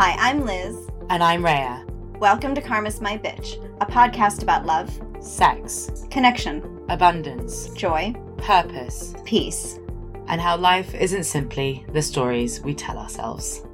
Hi, I'm Liz. And I'm Rhea. Welcome to Karma's My Bitch, a podcast about love, sex, connection, abundance, joy, purpose, peace, and how life isn't simply the stories we tell ourselves.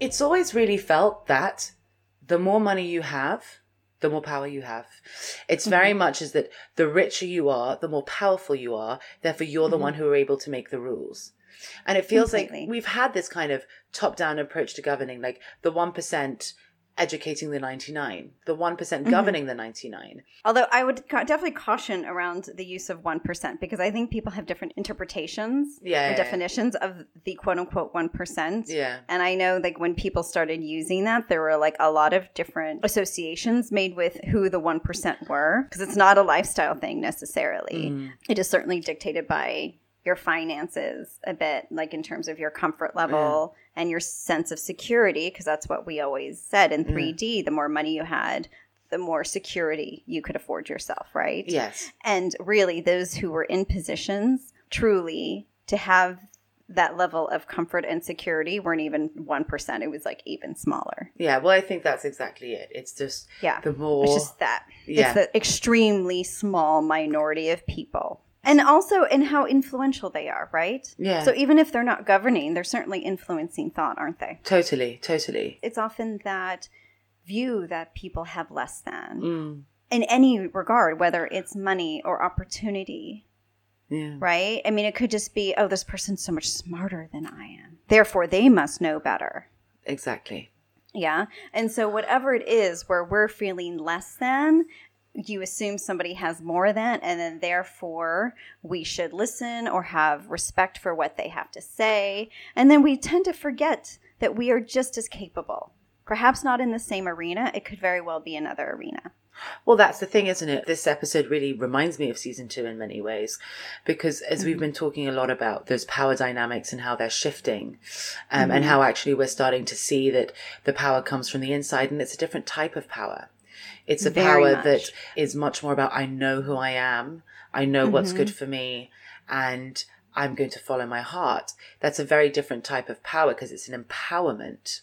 It's always really felt that the more money you have, the more power you have. It's very mm-hmm. much as that the richer you are, the more powerful you are, therefore you're the mm-hmm. one who are able to make the rules. And it feels Completely. like we've had this kind of top down approach to governing, like the 1% educating the 99, the one mm-hmm. governing the 99. Although I would ca- definitely caution around the use of 1% because I think people have different interpretations yeah, and yeah, definitions yeah. of the quote unquote 1%. Yeah. And I know like when people started using that, there were like a lot of different associations made with who the 1% were because it's not a lifestyle thing necessarily. Mm. It is certainly dictated by your finances a bit, like in terms of your comfort mm. level yeah. and your sense of security, because that's what we always said in mm. 3D. Yeah. The more money you had, the more security you could afford yourself, right? Yes. And really, those who were in positions truly to have that level of comfort and security weren't even 1%. It was like even smaller. Yeah, well, I think that's exactly it. It's just yeah, the more. It's just that. Yeah. It's the extremely small minority of people and also in how influential they are, right? Yeah. So even if they're not governing, they're certainly influencing thought, aren't they? Totally, totally. It's often that view that people have less than mm. in any regard, whether it's money or opportunity. Yeah. Right? I mean, it could just be, oh, this person's so much smarter than I am. Therefore, they must know better. Exactly. Yeah. And so, whatever it is where we're feeling less than, you assume somebody has more than, and then therefore we should listen or have respect for what they have to say. And then we tend to forget that we are just as capable. Perhaps not in the same arena, it could very well be another arena. Well, that's the thing, isn't it? This episode really reminds me of season two in many ways, because as mm-hmm. we've been talking a lot about those power dynamics and how they're shifting, um, mm-hmm. and how actually we're starting to see that the power comes from the inside and it's a different type of power. It's a Very power much. that is much more about I know who I am, I know mm-hmm. what's good for me, and I'm going to follow my heart. That's a very different type of power because it's an empowerment.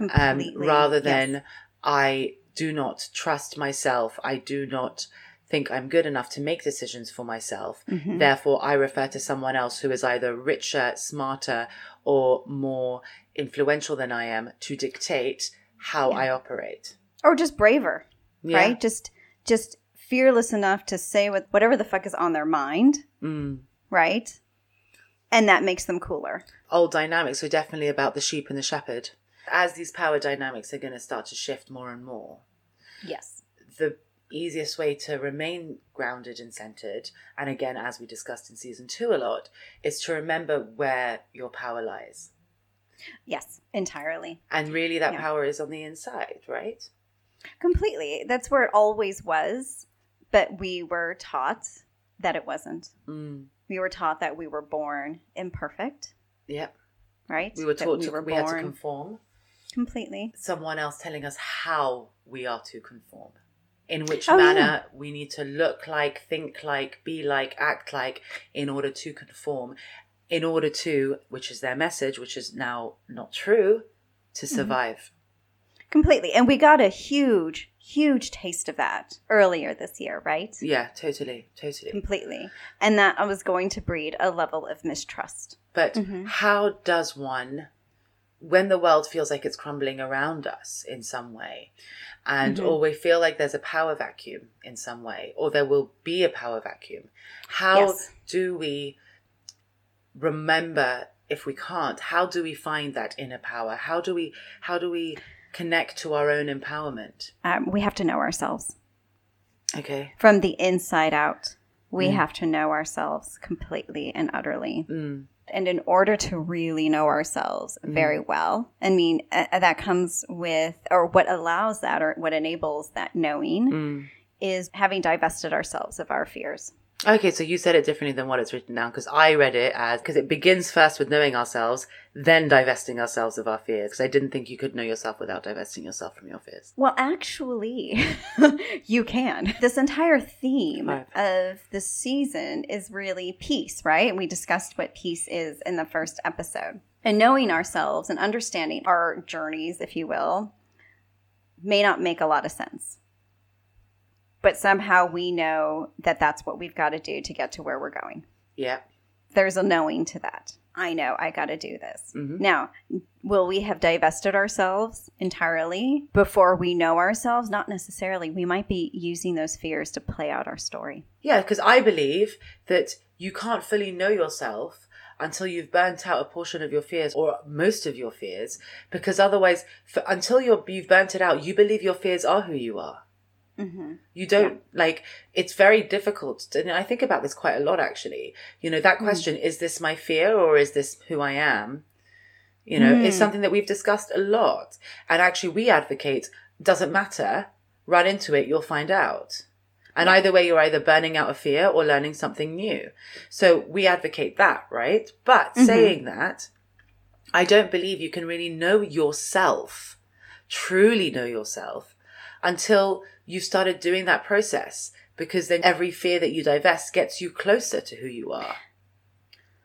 Um, Completely. Um, rather than yes. I do not trust myself, I do not think I'm good enough to make decisions for myself. Mm-hmm. Therefore, I refer to someone else who is either richer, smarter, or more influential than I am to dictate how yeah. I operate. Or just braver yeah. right? Just just fearless enough to say what whatever the fuck is on their mind, mm. right? And that makes them cooler. Old dynamics are definitely about the sheep and the shepherd. As these power dynamics are going to start to shift more and more, yes, the easiest way to remain grounded and centered, and again, as we discussed in season two a lot, is to remember where your power lies. Yes, entirely. And really, that yeah. power is on the inside, right? Completely. That's where it always was, but we were taught that it wasn't. Mm. We were taught that we were born imperfect. Yep. Right? We were taught we, to, were we had to conform. Completely. Someone else telling us how we are to conform. In which oh, manner yeah. we need to look like, think like, be like, act like in order to conform. In order to, which is their message, which is now not true, to mm-hmm. survive. Mm-hmm. Completely. And we got a huge, huge taste of that earlier this year, right? Yeah, totally. Totally. Completely. And that I was going to breed a level of mistrust. But mm-hmm. how does one, when the world feels like it's crumbling around us in some way, and mm-hmm. or we feel like there's a power vacuum in some way, or there will be a power vacuum, how yes. do we remember if we can't how do we find that inner power how do we how do we connect to our own empowerment? Um, we have to know ourselves. Okay. From the inside out, we mm. have to know ourselves completely and utterly. Mm. And in order to really know ourselves mm. very well, I mean, uh, that comes with, or what allows that, or what enables that knowing, mm. is having divested ourselves of our fears. Okay, so you said it differently than what it's written down because I read it as because it begins first with knowing ourselves, then divesting ourselves of our fears. Because I didn't think you could know yourself without divesting yourself from your fears. Well, actually, you can. This entire theme right. of the season is really peace, right? We discussed what peace is in the first episode. And knowing ourselves and understanding our journeys, if you will, may not make a lot of sense. But somehow we know that that's what we've got to do to get to where we're going. Yeah. There's a knowing to that. I know I got to do this. Mhm. Now, will we have divested ourselves entirely before we know ourselves? Not necessarily. We might be using those fears to play out our story. Yeah, because I believe that you can't fully know yourself until you've burnt out a portion of your fears or most of your fears, because otherwise, for, until you're, you've burnt it out, you believe your fears are who you are. Mm-hmm. You don't like it's very difficult. To, and I think about this quite a lot actually. You know, that question, is this my fear or is this who I am? You know, is Mm. something that we've discussed a lot. And actually we advocate doesn't matter, run into it, you'll find out. And either way, you're either burning out of fear or learning something new. So we advocate that, right? But Mhm. saying that, I don't believe you can really know yourself, truly know yourself, until you started doing that process. Because then every fear that you divest gets you closer to who you are.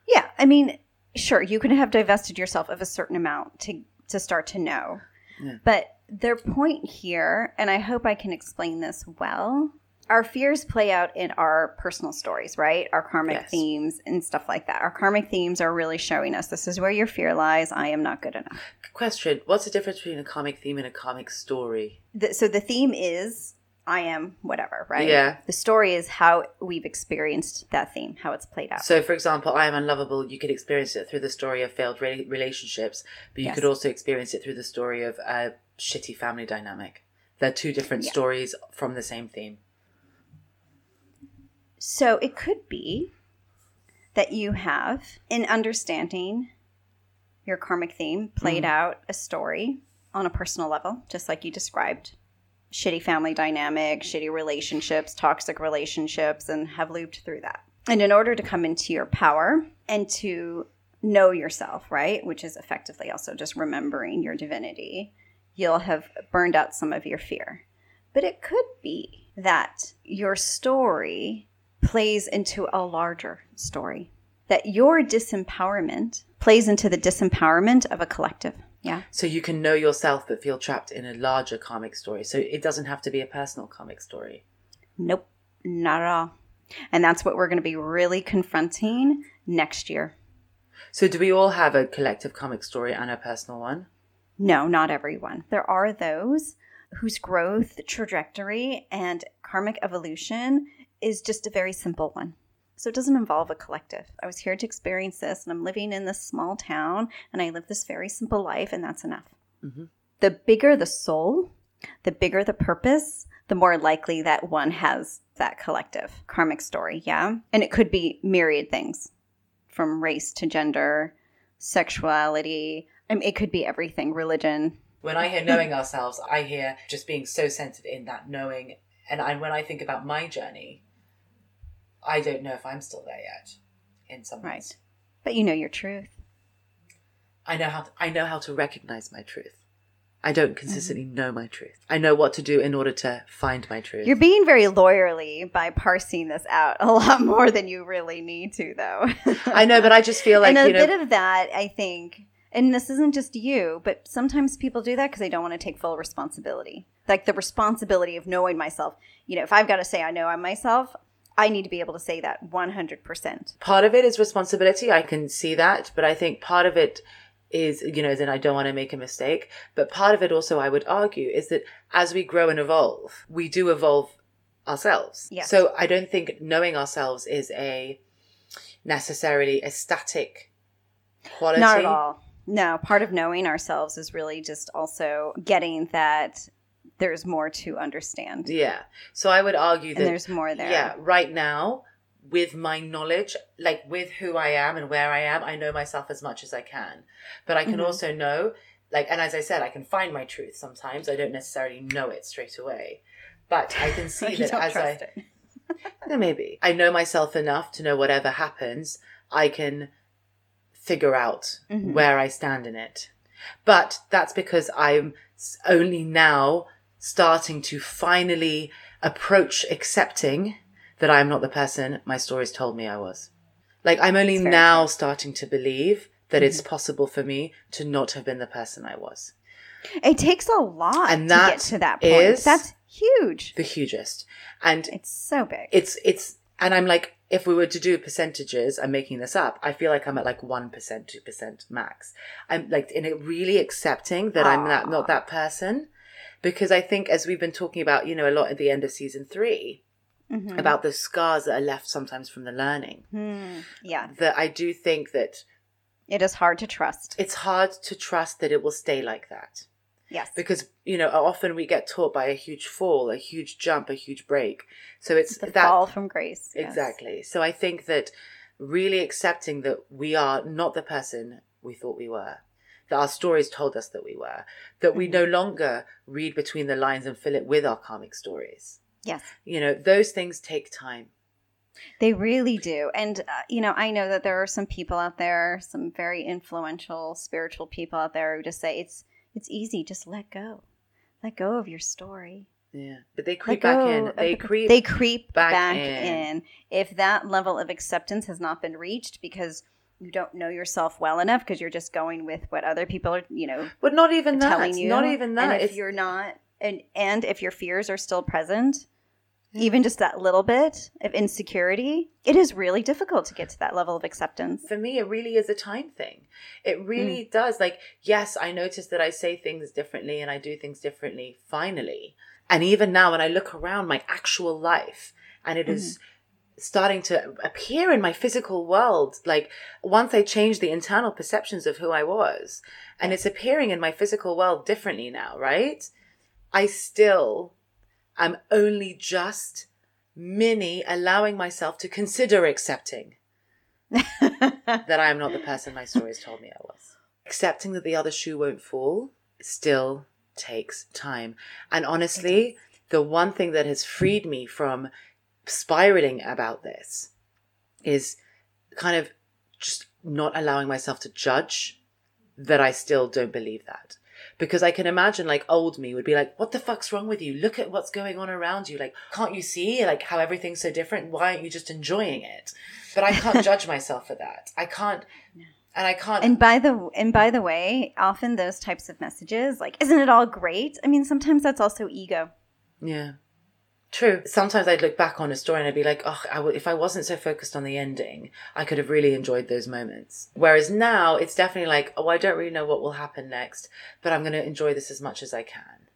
Yeah, I mean, sure, you can have divested yourself of a certain amount to to start to know. Yeah. But their point here, and I hope I can explain this well, our fears play out in our personal stories, right? Our karmic Yes. themes and stuff like that. Our karmic themes are really showing us this is where your fear lies. I am not good enough. Question What's the difference between a karmic theme and a karmic story? The, so the theme is I am whatever, right? Yeah. The story is how we've experienced that theme, how it's played out. So, for example, I am unlovable. You could experience it through the story of failed re- relationships, but you Yes. could also experience it through the story of a shitty family dynamic. They're two different Yeah. stories from the same theme. So it could be that you have, in understanding your karmic theme, played Mm. out a story on a personal level, just like you described. Shitty family dynamic, shitty relationships, toxic relationships, and have looped through that. And in order to come into your power and to know yourself, right, which is effectively also just remembering your divinity, you'll have burned out some of your fear. But it could be that your story plays into a larger story, that your disempowerment plays into the disempowerment of a collective. Yeah. So you can know yourself but feel trapped in a larger karmic story. So it doesn't have to be a personal karmic story. Nope, not at all. And that's what we're going to be really confronting next year. So do we all have a collective karmic story and a personal one? No, not everyone. There are those whose growth trajectory and karmic evolution is just a very simple one. So it doesn't involve a collective. I was here to experience this, and I'm living in this small town, and I live this very simple life, and that's enough. Mhm. The bigger the soul, the bigger the purpose, the more likely that one has that collective karmic story. Yeah. And it could be myriad things from race to gender, sexuality. I mean, it could be everything, religion. When I hear knowing ourselves, I hear just being so centered in that knowing. And I, when I think about my journey, I don't know if I'm still there yet. In some ways, Right. But you know your truth. I know how to, I know how to recognize my truth. I don't consistently mm-hmm. know my truth. I know what to do in order to find my truth. You're being very lawyerly by parsing this out a lot more than you really need to, though. I know, but I just feel like and a you know. bit of that, I think, and this isn't just you, but sometimes people do that because they don't want to take full responsibility. Like the responsibility of knowing myself. You know, if I've got to say I know I'm myself, I need to be able to say that 100%. part of it is responsibility. I can see that, but I think part of it is, you know, then I don't want to make a mistake. But part of it also, I would argue, is that as we grow and evolve, we do evolve ourselves. Yes. So I don't think knowing ourselves is a necessarily a static quality. Not at all. No, part of knowing ourselves is really just also getting that there's more to understand. Yeah. So I would argue And that there's more there. Yeah, right now, with my knowledge, like with who I am and where I am, I know myself as much as I can. But I can Mhm. also know, like, and as I said, I can find my truth sometimes. I don't necessarily know it straight away. But I can see that as I. trust it. No, maybe. I know myself enough to know whatever happens, I can figure out Mhm. where I stand in it. But that's because I'm only now starting to finally approach accepting that I'm not the person my stories told me I was. Like I'm only now true. starting to believe that it's mm-hmm. possible for me to not have been the person I was. It takes a lot And to get to that point. That's huge. The hugest. And It's so big. it's it's and I'm like if we were to do percentages, I'm making this up. I feel like I'm at like one percent, two percent max. I'm like in it really accepting that I'm that not ah. that person, because I think as we've been talking about, you know, a lot at the end of season 3 Mhm. about the scars that are left sometimes from the learning. Hmm. Yeah. That I do think that It is hard to trust. it's hard to trust that it will stay like that. Yes. because you know often we get taught by a huge fall a huge jump a huge break so it's the that fall from grace. yes. exactly so i think that really accepting that we are not the person we thought we were that our stories told us that we were that we Mhm. no longer read between the lines and fill it with our karmic stories Yes. you know those things take time They really do. And, uh, you know, I know that there are some people out there, some very influential spiritual people out there who just say it's it's easy, just let go. Let go of your story. yeah but they creep back in they creep They creep back back, in. in. If that level of acceptance has not been reached because you don't know yourself well enough because you're just going with what other people are, you know, but not even that telling you. not even that And if It's- you're not, and and if your fears are still present, even just that little bit of insecurity, it is really difficult to get to that level of acceptance. for me, it really is a time thing. It really mm. does. Like, yes, I notice that I say things differently and I do things differently finally. And even now, when I look around my actual life and it mm-hmm. is starting to appear in my physical world, like once I changed the internal perceptions of who I was and it's appearing in my physical world differently now, right? I still am only just mini allowing myself to consider accepting that I am not the person my stories told me I was. Accepting that the other shoe won't fall still takes time. And honestly, the one thing that has freed me from spiraling about this is kind of just not allowing myself to judge that I still don't believe that. Because I can imagine like old me would be like, what the fuck's wrong with you? Look at what's going on around you. Like, can't you see like how everything's so different? Why aren't you just enjoying it? But I can't judge myself for that. I can't, and I can't. And by the and by the way, often those types of messages, like, isn't it all great? I mean, sometimes that's also ego. Yeah. True. Sometimes I'd look back on a story and I'd be like, oh, I w- if I wasn't so focused on the ending, I could have really enjoyed those moments. Whereas now it's definitely like, oh, I don't really know what will happen next, but I'm going to enjoy this as much as I can.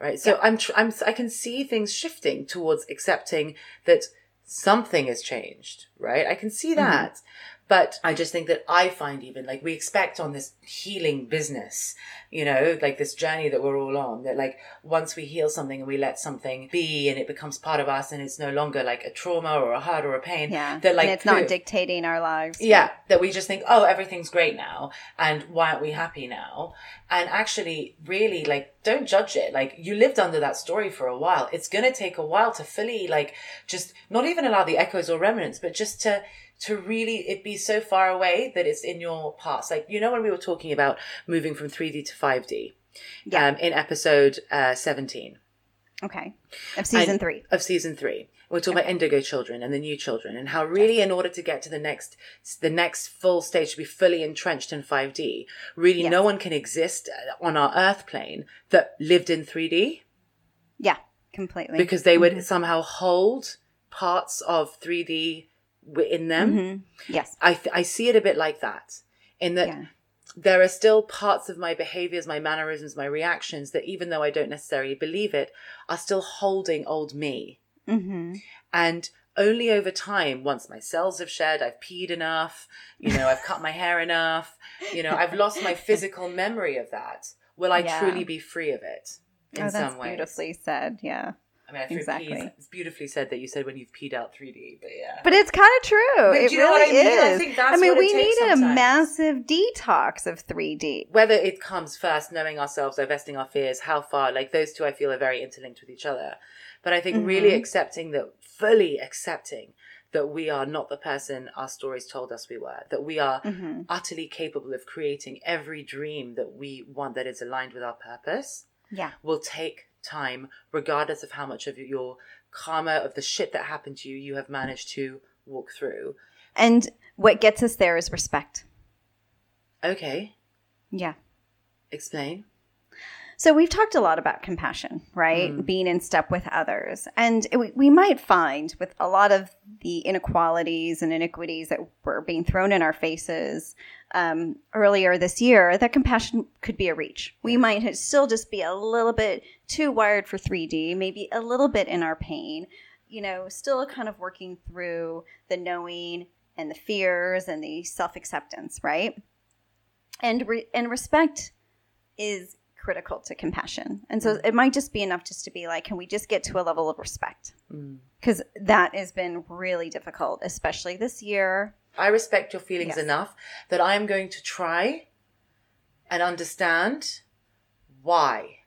Right. So I'm, tr- I'm, I can see things shifting towards accepting that something has changed. Right. I can see mm-hmm. that. But I just think that I find even like we expect on this healing business, you know, like this journey that we're all on, that like once we heal something and we let something be and it becomes part of us and it's no longer like a trauma or a hurt or a pain, Yeah. that like and it's not dictating our lives. yeah, that we just think, oh, everything's great now, and why aren't we happy now? And actually, really, like, don't judge it. Like, you lived under that story for a while. It's gonna take a while to fully, like, just not even allow the echoes or remnants, but just to to really it be so far away that it's in your past. Like, you know, when we were talking about moving from 3D to 5D, Yeah. um, in episode uh, 17 Okay. Of season And- three. of season three. We're talking about indigo children and the new children and how really in order to get to the next the next full stage to be fully entrenched in 5D, really Yes. no one can exist uh, on our earth plane that lived in 3D Yeah. Completely. because they would Mm-hmm. somehow hold parts of 3D wi- in them. Mhm. Yes. I th- I see it a bit like that in that Yeah. there are still parts of my behaviors, my mannerisms, my reactions that even though I don't necessarily believe it, are still holding old me. Hmm And only over time, once my cells have shed, I've peed enough, you know, I've cut my hair enough, you know, I've lost my physical memory of that. Will I Yeah. truly be free of it in oh, some way. beautifully said. Yeah. I mean, I Exactly. peas. It's beautifully said that you said when you've peed out 3D, but yeah. But it's kind of true. But it do you know really what I mean? I is. think that's mean, what it we need sometimes. a massive detox of 3D. Whether it comes first, knowing ourselves, divesting our fears, how far, like those two I feel are very interlinked with each other. But I think really Mhm. accepting that, fully accepting that we are not the person our stories told us we were, that we are hmm utterly capable of creating every dream that we want that is aligned with our purpose Yeah. will take time, regardless of how much of your karma of the shit that happened to you you have managed to walk through. And what gets us there is respect. Okay. Yeah. Explain. So we've talked a lot about compassion, right? Mm. Being in step with others. And we, we might find with a lot of the inequalities and iniquities that were being thrown in our faces um, earlier this year that compassion could be a reach. We might still just be a little bit too wired for 3D, maybe a little bit in our pain, you know, still kind of working through the knowing and the fears and the self acceptance, right? And, re- and respect is critical to compassion. And so it might just be enough just to be like, can we just get to a level of respect? Mm. Because that has been really difficult, especially this year. I respect your feelings Yes. enough that I am going to try and understand why.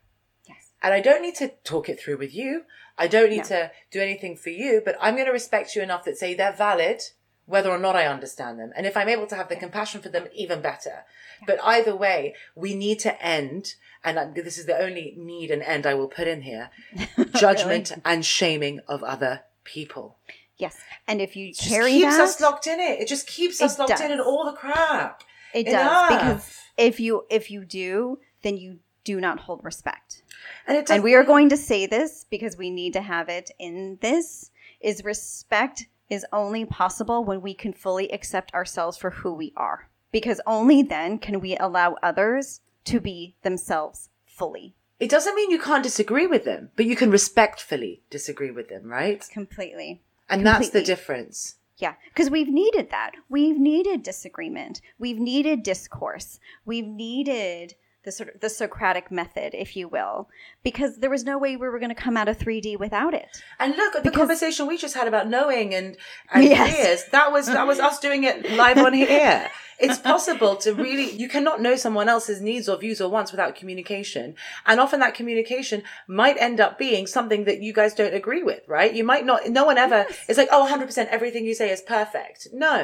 Yes. And I don't need to talk it through with you. I don't need No. to do anything for you, but I'm going to respect you enough that say they're valid, whether or not I understand them. And if I'm able to have the compassion for them, even better. But either way, we need to end, and this is the only need and end I will put in here judgment and shaming of other people. Yes. And if you It carry keeps that, us locked in it. It just keeps us locked in in all the crap. it Enough. does. Because if you if you do, then you do not hold respect. And it and we are going to say this because we need to have it in this is respect is only possible when we can fully accept ourselves for who we are. Because only then can we allow others to be themselves fully. It doesn't mean you can't disagree with them, but you can respectfully disagree with them, right? completely. And that's the difference. yeah because we've needed that. We've needed disagreement. We've needed discourse. We've needed the sort of the socratic method if you will because there was no way we were going to come out of 3d without it And look at the conversation we just had about knowing and and Yes. That was that was us doing it live on here. It's possible to really you cannot know someone else's needs or views or wants without communication. And often that communication might end up being something that you guys don't agree with, right? You might not no one ever is like, "Oh, 100% everything you say is perfect." No.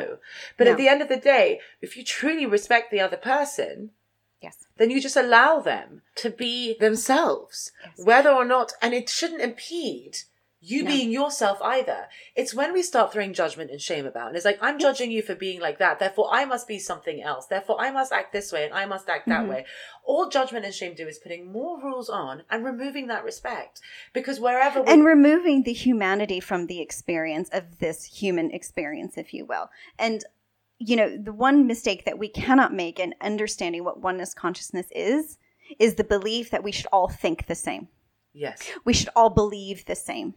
But No. at the end of the day, if you truly respect the other person, yes then you just allow them to be themselves, Yes. whether or not, and it shouldn't impede you No. being yourself either. It's when we start throwing judgment and shame about, and it's like, I'm judging you for being like that, therefore I must be something else, therefore I must act this way and I must act that Mhm. way. All judgment and shame do is putting more rules on and removing that respect. Because wherever we, and removing the humanity from the experience of this human experience, if you will. And, you know, the one mistake that we cannot make in understanding what oneness consciousness is, is the belief that we should all think the same. yes, We should all believe the same.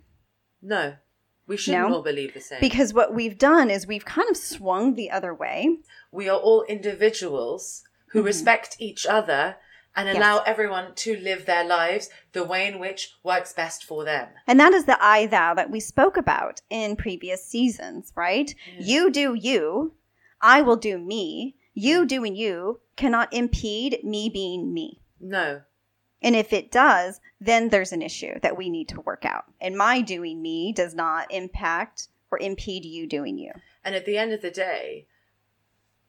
no, we shouldn't No. all believe the same. Because what we've done is we've kind of swung the other way. we are all individuals who Mhm. respect each other and Yes. allow everyone to live their lives the way in which works best for them. And that is the I thou that we spoke about in previous seasons, right? Yes. You do you, I will do me. You doing you cannot impede me being me. No. And if it does, then there's an issue that we need to work out. And my doing me does not impact or impede you doing you. And at the end of the day,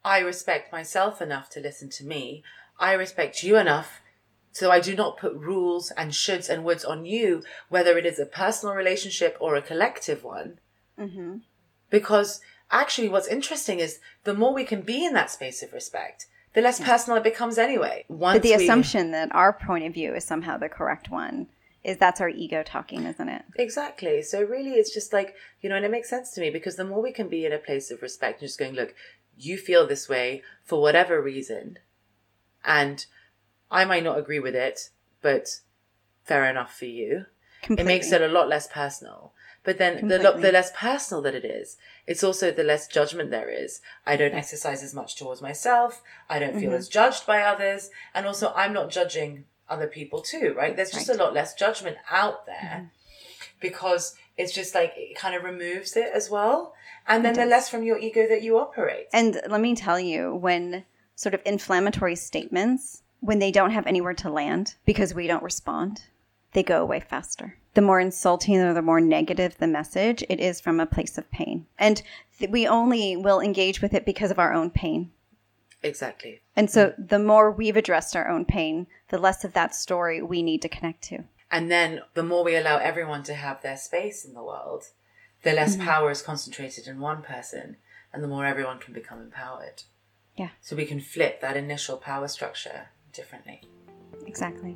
I respect myself enough to listen to me. I respect you enough so I do not put rules and shoulds and woulds on you, whether it is a personal relationship or a collective one. Mm-hmm. Because actually, what's interesting is the more we can be in that space of respect, the less personal it becomes anyway. Once But the we- assumption that our point of view is somehow the correct one is that's our ego talking, isn't it? Exactly. So really, it's just like you know, and it makes sense to me because the more we can be in a place of respect, and just going, look, you feel this way for whatever reason, and I might not agree with it, but fair enough for you. Completely. It makes it a lot less personal. But then the lo- the less personal that it is, it's also the less judgment there is. I don't exercise as much towards myself. I don't feel Mhm. as judged by others, and also I'm not judging other people too. Right? There's just Right. a lot less judgment out there Mm-hmm. because it's just like it kind of removes it as well, and then the less from your ego that you operate. And let me tell you, when sort of inflammatory statements, when they don't have anywhere to land because we don't respond, they go away faster. The more insulting or the more negative the message, it is from a place of pain. And th- we only will engage with it because of our own pain. exactly. And so the more we've addressed our own pain, the less of that story we need to connect to. And then the more we allow everyone to have their space in the world, the less Mm-hmm. power is concentrated in one person and the more everyone can become empowered. Yeah. So we can flip that initial power structure differently. Exactly.